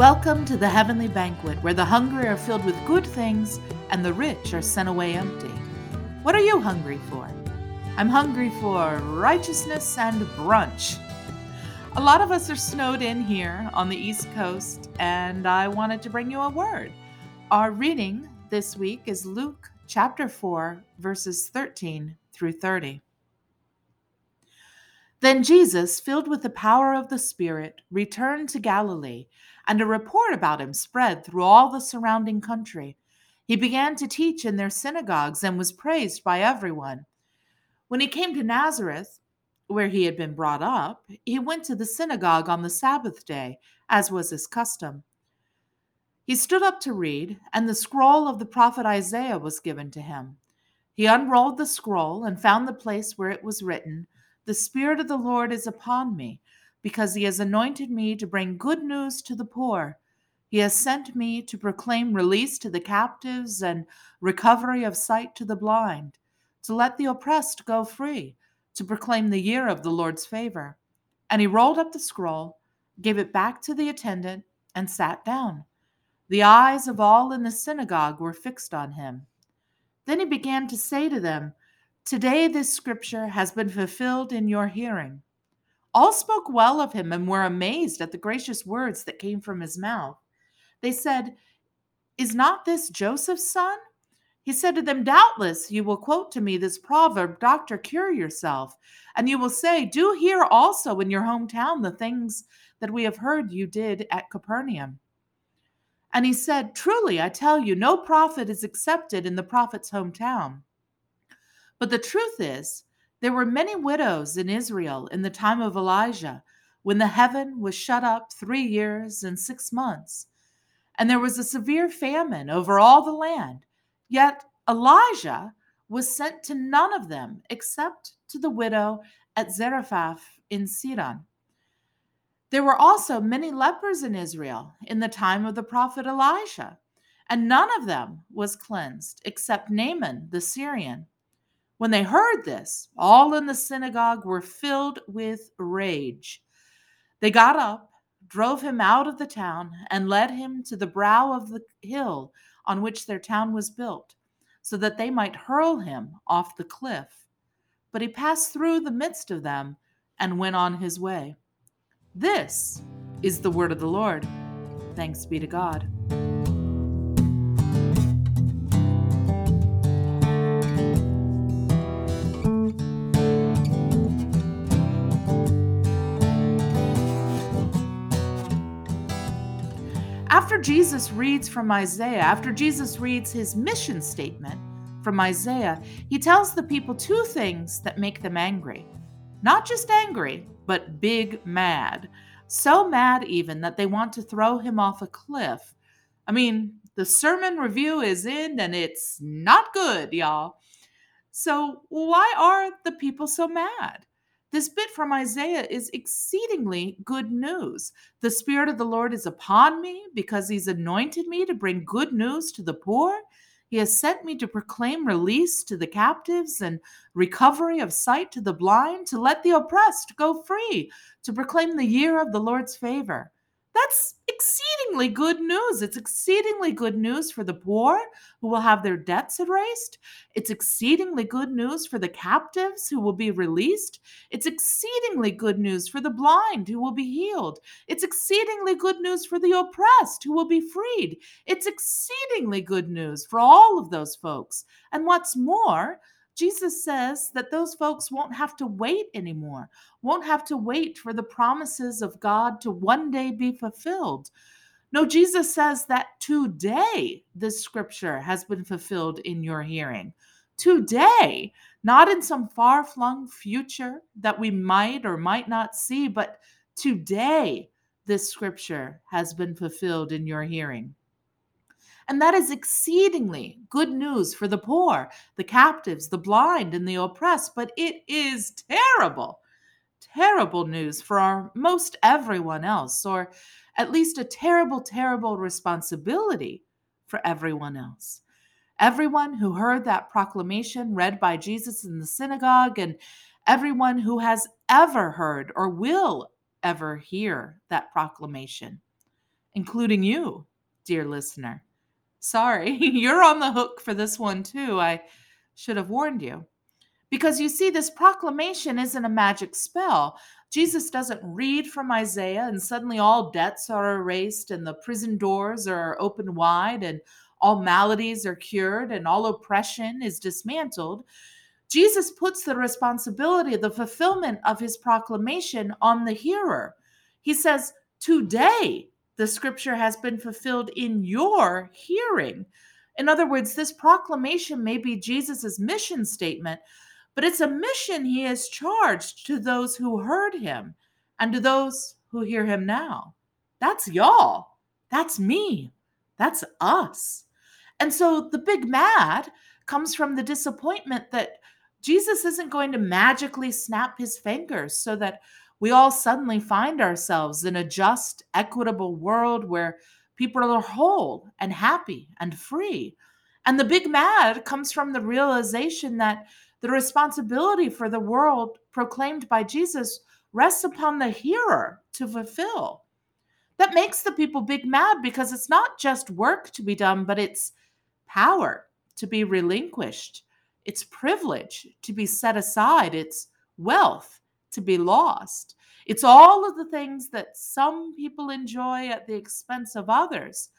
Welcome to the heavenly banquet where the hungry are filled with good things and the rich are sent away empty. What are you hungry for? I'm hungry for righteousness and brunch. A lot of us are snowed in here on the East Coast, and I wanted to bring you a word. Our reading this week is Luke chapter 4, verses 13 through 30. Then Jesus, filled with the power of the Spirit, returned to Galilee, and a report about him spread through all the surrounding country. He began to teach in their synagogues and was praised by everyone. When he came to Nazareth, where he had been brought up, he went to the synagogue on the Sabbath day, as was his custom. He stood up to read, and the scroll of the prophet Isaiah was given to him. He unrolled the scroll and found the place where it was written, the Spirit of the Lord is upon me, because he has anointed me to bring good news to the poor. He has sent me to proclaim release to the captives and recovery of sight to the blind, to let the oppressed go free, to proclaim the year of the Lord's favor. And he rolled up the scroll, gave it back to the attendant, and sat down. The eyes of all in the synagogue were fixed on him. Then he began to say to them, Today this scripture has been fulfilled in your hearing. All spoke well of him and were amazed at the gracious words that came from his mouth. They said, Is not this Joseph's son? He said to them, Doubtless you will quote to me this proverb, Doctor, cure yourself. And you will say, Do here also in your hometown the things that we have heard you did at Capernaum. And he said, Truly, I tell you, no prophet is accepted in the prophet's hometown. But the truth is, there were many widows in Israel in the time of Elijah, when the heaven was shut up three years and six months, and there was a severe famine over all the land. Yet Elijah was sent to none of them except to the widow at Zarephath in Sidon. There were also many lepers in Israel in the time of the prophet Elijah, and none of them was cleansed except Naaman the Syrian. When they heard this, all in the synagogue were filled with rage. They got up, drove him out of the town, and led him to the brow of the hill on which their town was built, so that they might hurl him off the cliff. But he passed through the midst of them and went on his way. This is the word of the Lord. Thanks be to God. After Jesus reads from Isaiah, after Jesus reads his mission statement from Isaiah, he tells the people two things that make them angry. Not just angry, but big mad. So mad, even, that they want to throw him off a cliff. I mean, the sermon review is in and it's not good, y'all. So, why are the people so mad? This bit from Isaiah is exceedingly good news. The Spirit of the Lord is upon me because He's anointed me to bring good news to the poor. He has sent me to proclaim release to the captives and recovery of sight to the blind, to let the oppressed go free, to proclaim the year of the Lord's favor. That's exceedingly good news. It's exceedingly good news for the poor who will have their debts erased. It's exceedingly good news for the captives who will be released. It's exceedingly good news for the blind who will be healed. It's exceedingly good news for the oppressed who will be freed. It's exceedingly good news for all of those folks. And what's more, Jesus says that those folks won't have to wait anymore, won't have to wait for the promises of God to one day be fulfilled. No, Jesus says that today this scripture has been fulfilled in your hearing. Today, not in some far flung future that we might or might not see, but today this scripture has been fulfilled in your hearing. And that is exceedingly good news for the poor, the captives, the blind, and the oppressed. But it is terrible, terrible news for our most everyone else, or at least a terrible, terrible responsibility for everyone else. Everyone who heard that proclamation read by Jesus in the synagogue, and everyone who has ever heard or will ever hear that proclamation. including you, dear listener. Sorry, you're on the hook for this one too. I should have warned you. Because you see, this proclamation isn't a magic spell. Jesus doesn't read from Isaiah and suddenly all debts are erased and the prison doors are opened wide and all maladies are cured and all oppression is dismantled. Jesus puts the responsibility, the fulfillment of his proclamation on the hearer. He says, Today the scripture has been fulfilled in your hearing. In other words, this proclamation may be Jesus' mission statement, but it's a mission he has charged to those who heard him and to those who hear him now. That's y'all. That's me. That's us. And so the big mad comes from the disappointment that Jesus isn't going to magically snap his fingers so that we all suddenly find ourselves in a just, equitable world where people are whole and happy and free. And the big mad comes from the realization that the responsibility for the world proclaimed by Jesus rests upon the hearer to fulfill. That makes the people big mad because it's not just work to be done, but it's power to be relinquished, it's privilege to be set aside, it's wealth to be lost. It's all of the things that some people enjoy at the expense of others.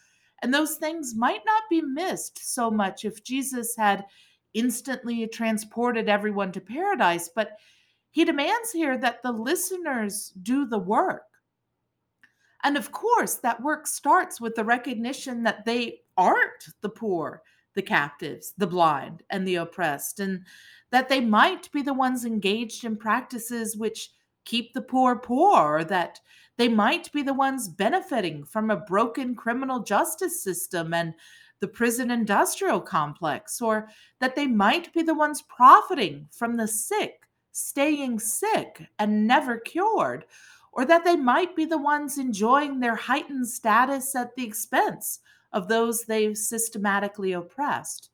And those things might not be missed so much if Jesus had instantly transported everyone to paradise, but he demands here that the listeners do the work. And of course, that work starts with the recognition that they aren't the poor, the captives, the blind, and the oppressed, and that they might be the ones engaged in practices which keep the poor poor, or that they might be the ones benefiting from a broken criminal justice system and the prison industrial complex, or that they might be the ones profiting from the sick, staying sick and never cured, or that they might be the ones enjoying their heightened status at the expense of those they've systematically oppressed.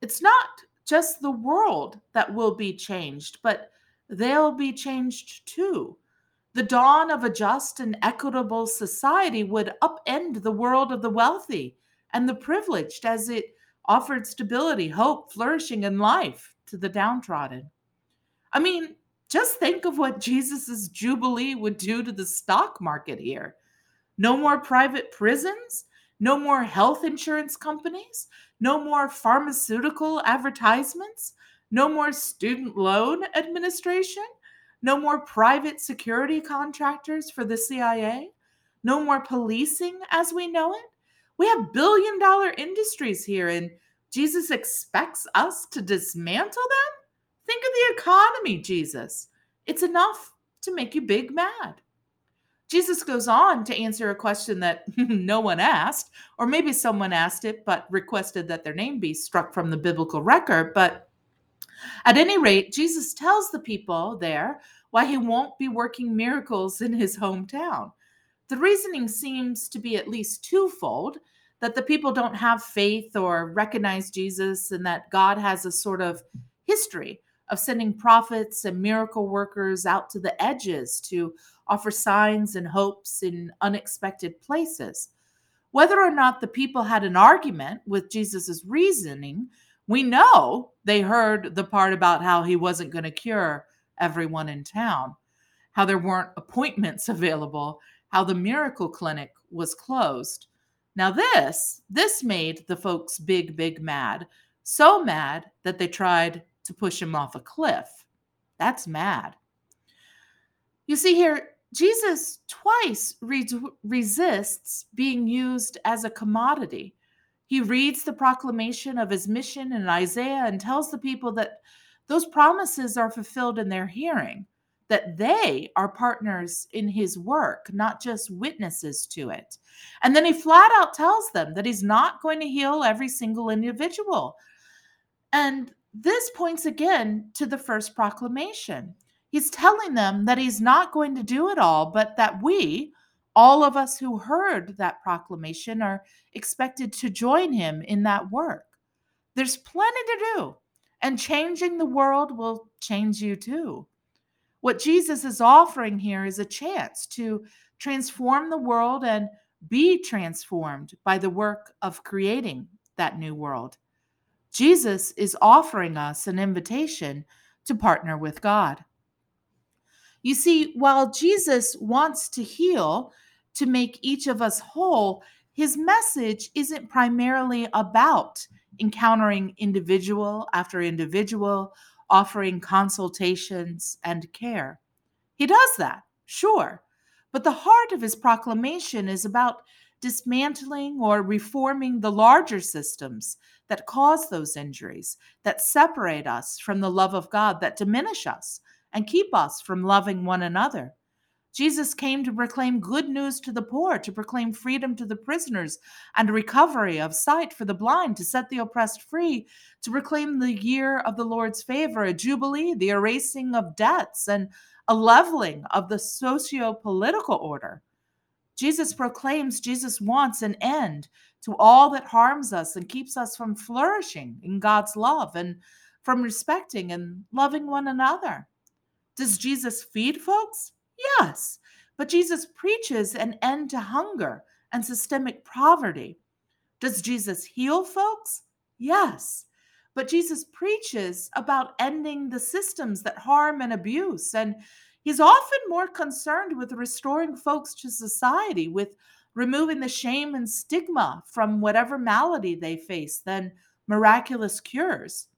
It's not just the world that will be changed, but they'll be changed too. The dawn of a just and equitable society would upend the world of the wealthy and the privileged as it offered stability, hope, flourishing, and life to the downtrodden. I mean, just think of what Jesus' Jubilee would do to the stock market here. No more private prisons, no more health insurance companies, no more pharmaceutical advertisements, no more student loan administration, no more private security contractors for the CIA, no more policing as we know it, we have billion dollar industries here, and Jesus expects us to dismantle them? Think of the economy, Jesus. It's enough to make you big mad. Jesus goes on to answer a question that no one asked, or maybe someone asked it but requested that their name be struck from the biblical record. But at any rate, Jesus tells the people there why he won't be working miracles in his hometown. The reasoning seems to be at least twofold that the people don't have faith or recognize Jesus, and that God has a sort of history of sending prophets and miracle workers out to the edges to offer signs and hopes in unexpected places. Whether or not the people had an argument with Jesus' reasoning, we know they heard the part about how he wasn't going to cure everyone in town, how there weren't appointments available, how the miracle clinic was closed. Now, this, this made the folks big, big mad. So mad that they tried to push him off a cliff. That's mad. You see here, Jesus twice re- resists being used as a commodity. He reads the proclamation of his mission in Isaiah and tells the people that those promises are fulfilled in their hearing, that they are partners in his work, not just witnesses to it. And then he flat out tells them that he's not going to heal every single individual. And this points again to the first proclamation. He's telling them that he's not going to do it all, but that we, all of us who heard that proclamation, are expected to join him in that work. There's plenty to do. And changing the world will change you too. What Jesus is offering here is a chance to transform the world and be transformed by the work of creating that new world. Jesus is offering us an invitation to partner with God. You see, while Jesus wants to heal to make each of us whole, his message isn't primarily about encountering individual after individual, offering consultations and care. He does that, sure, but the heart of his proclamation is about dismantling or reforming the larger systems that cause those injuries, that separate us from the love of God, that diminish us and keep us from loving one another. Jesus came to proclaim good news to the poor, to proclaim freedom to the prisoners, and recovery of sight for the blind, to set the oppressed free, to proclaim the year of the Lord's favor, a jubilee, the erasing of debts, and a leveling of the socio political order. Jesus proclaims Jesus wants an end to all that harms us and keeps us from flourishing in God's love and from respecting and loving one another. Does Jesus feed folks? Yes. But Jesus preaches an end to hunger and systemic poverty. Does Jesus heal folks? Yes. But Jesus preaches about ending the systems that harm and abuse. And he's often more concerned with restoring folks to society, with removing the shame and stigma from whatever malady they face than miraculous cures.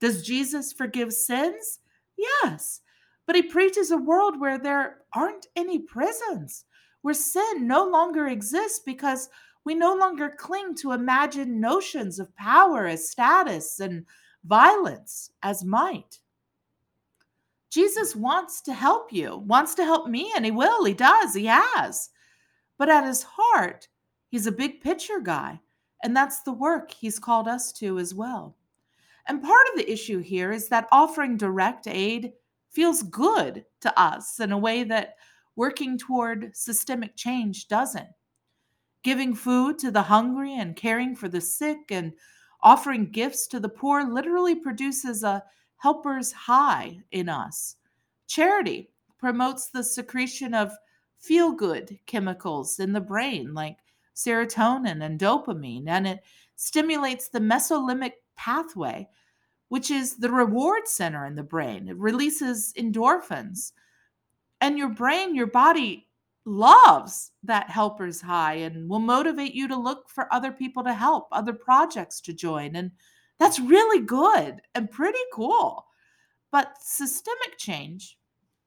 Does Jesus forgive sins? Yes. But he preaches a world where there aren't any prisons, where sin no longer exists because we no longer cling to imagined notions of power as status and violence as might. Jesus wants to help you, wants to help me, and he will. He does. He has. But at his heart, he's a big picture guy, and that's the work he's called us to as well. And part of the issue here is that offering direct aid feels good to us in a way that working toward systemic change doesn't. Giving food to the hungry and caring for the sick and offering gifts to the poor literally produces a helper's high in us. Charity promotes the secretion of feel good chemicals in the brain like serotonin and dopamine, and it stimulates the mesolimbic pathway, which is the reward center in the brain. It releases endorphins. And your brain, your body loves that helper's high and will motivate you to look for other people to help, other projects to join. And that's really good and pretty cool. But systemic change,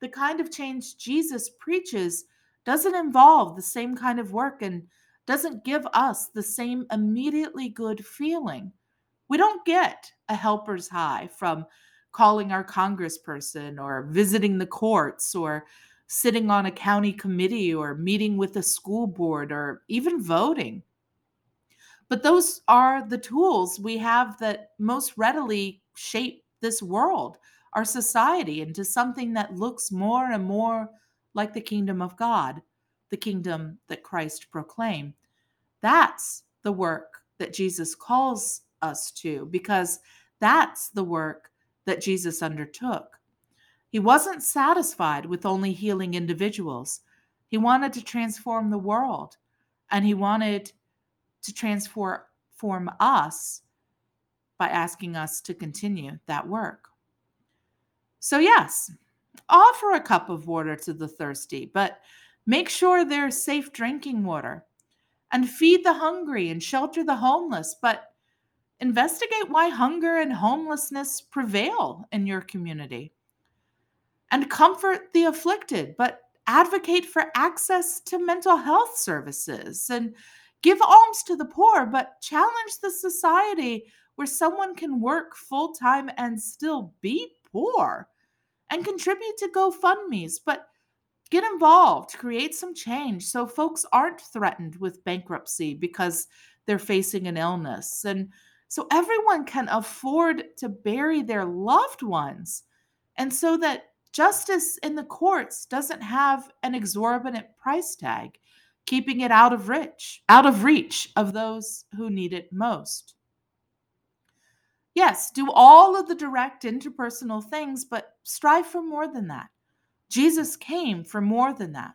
the kind of change Jesus preaches, doesn't involve the same kind of work and doesn't give us the same immediately good feeling we don't get a helper's high from calling our congressperson or visiting the courts or sitting on a county committee or meeting with a school board or even voting. But those are the tools we have that most readily shape this world, our society, into something that looks more and more like the kingdom of God, the kingdom that Christ proclaimed. That's the work that Jesus calls us to because that's the work that Jesus undertook. He wasn't satisfied with only healing individuals. He wanted to transform the world and he wanted to transform us by asking us to continue that work. So, yes, offer a cup of water to the thirsty, but make sure there's safe drinking water. And feed the hungry and shelter the homeless, but Investigate why hunger and homelessness prevail in your community. And comfort the afflicted, but advocate for access to mental health services and give alms to the poor, but challenge the society where someone can work full time and still be poor and contribute to GoFundMe's, but get involved, create some change so folks aren't threatened with bankruptcy because they're facing an illness. And so everyone can afford to bury their loved ones. And so that justice in the courts doesn't have an exorbitant price tag, keeping it out of reach, out of reach of those who need it most. Yes, do all of the direct interpersonal things, but strive for more than that. Jesus came for more than that.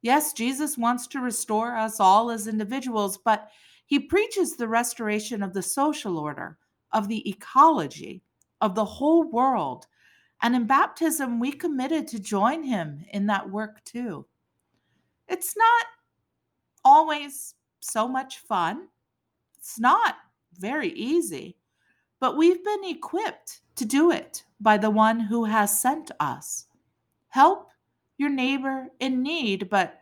Yes, Jesus wants to restore us all as individuals, but he preaches the restoration of the social order, of the ecology, of the whole world. And in baptism, we committed to join him in that work too. It's not always so much fun, it's not very easy, but we've been equipped to do it by the one who has sent us. Help your neighbor in need, but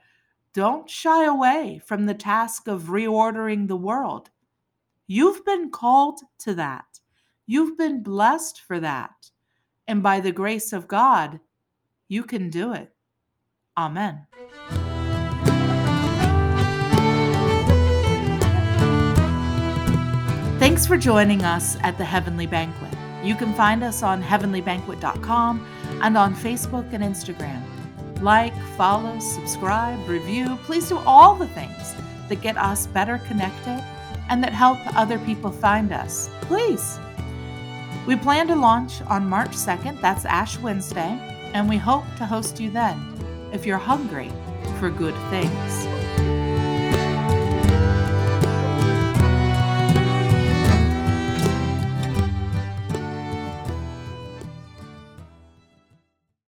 don't shy away from the task of reordering the world. You've been called to that. You've been blessed for that. And by the grace of God, you can do it. Amen. Thanks for joining us at the Heavenly Banquet. You can find us on heavenlybanquet.com and on Facebook and Instagram. Like, follow, subscribe, review. Please do all the things that get us better connected and that help other people find us. Please. We plan to launch on March 2nd, that's Ash Wednesday, and we hope to host you then if you're hungry for good things.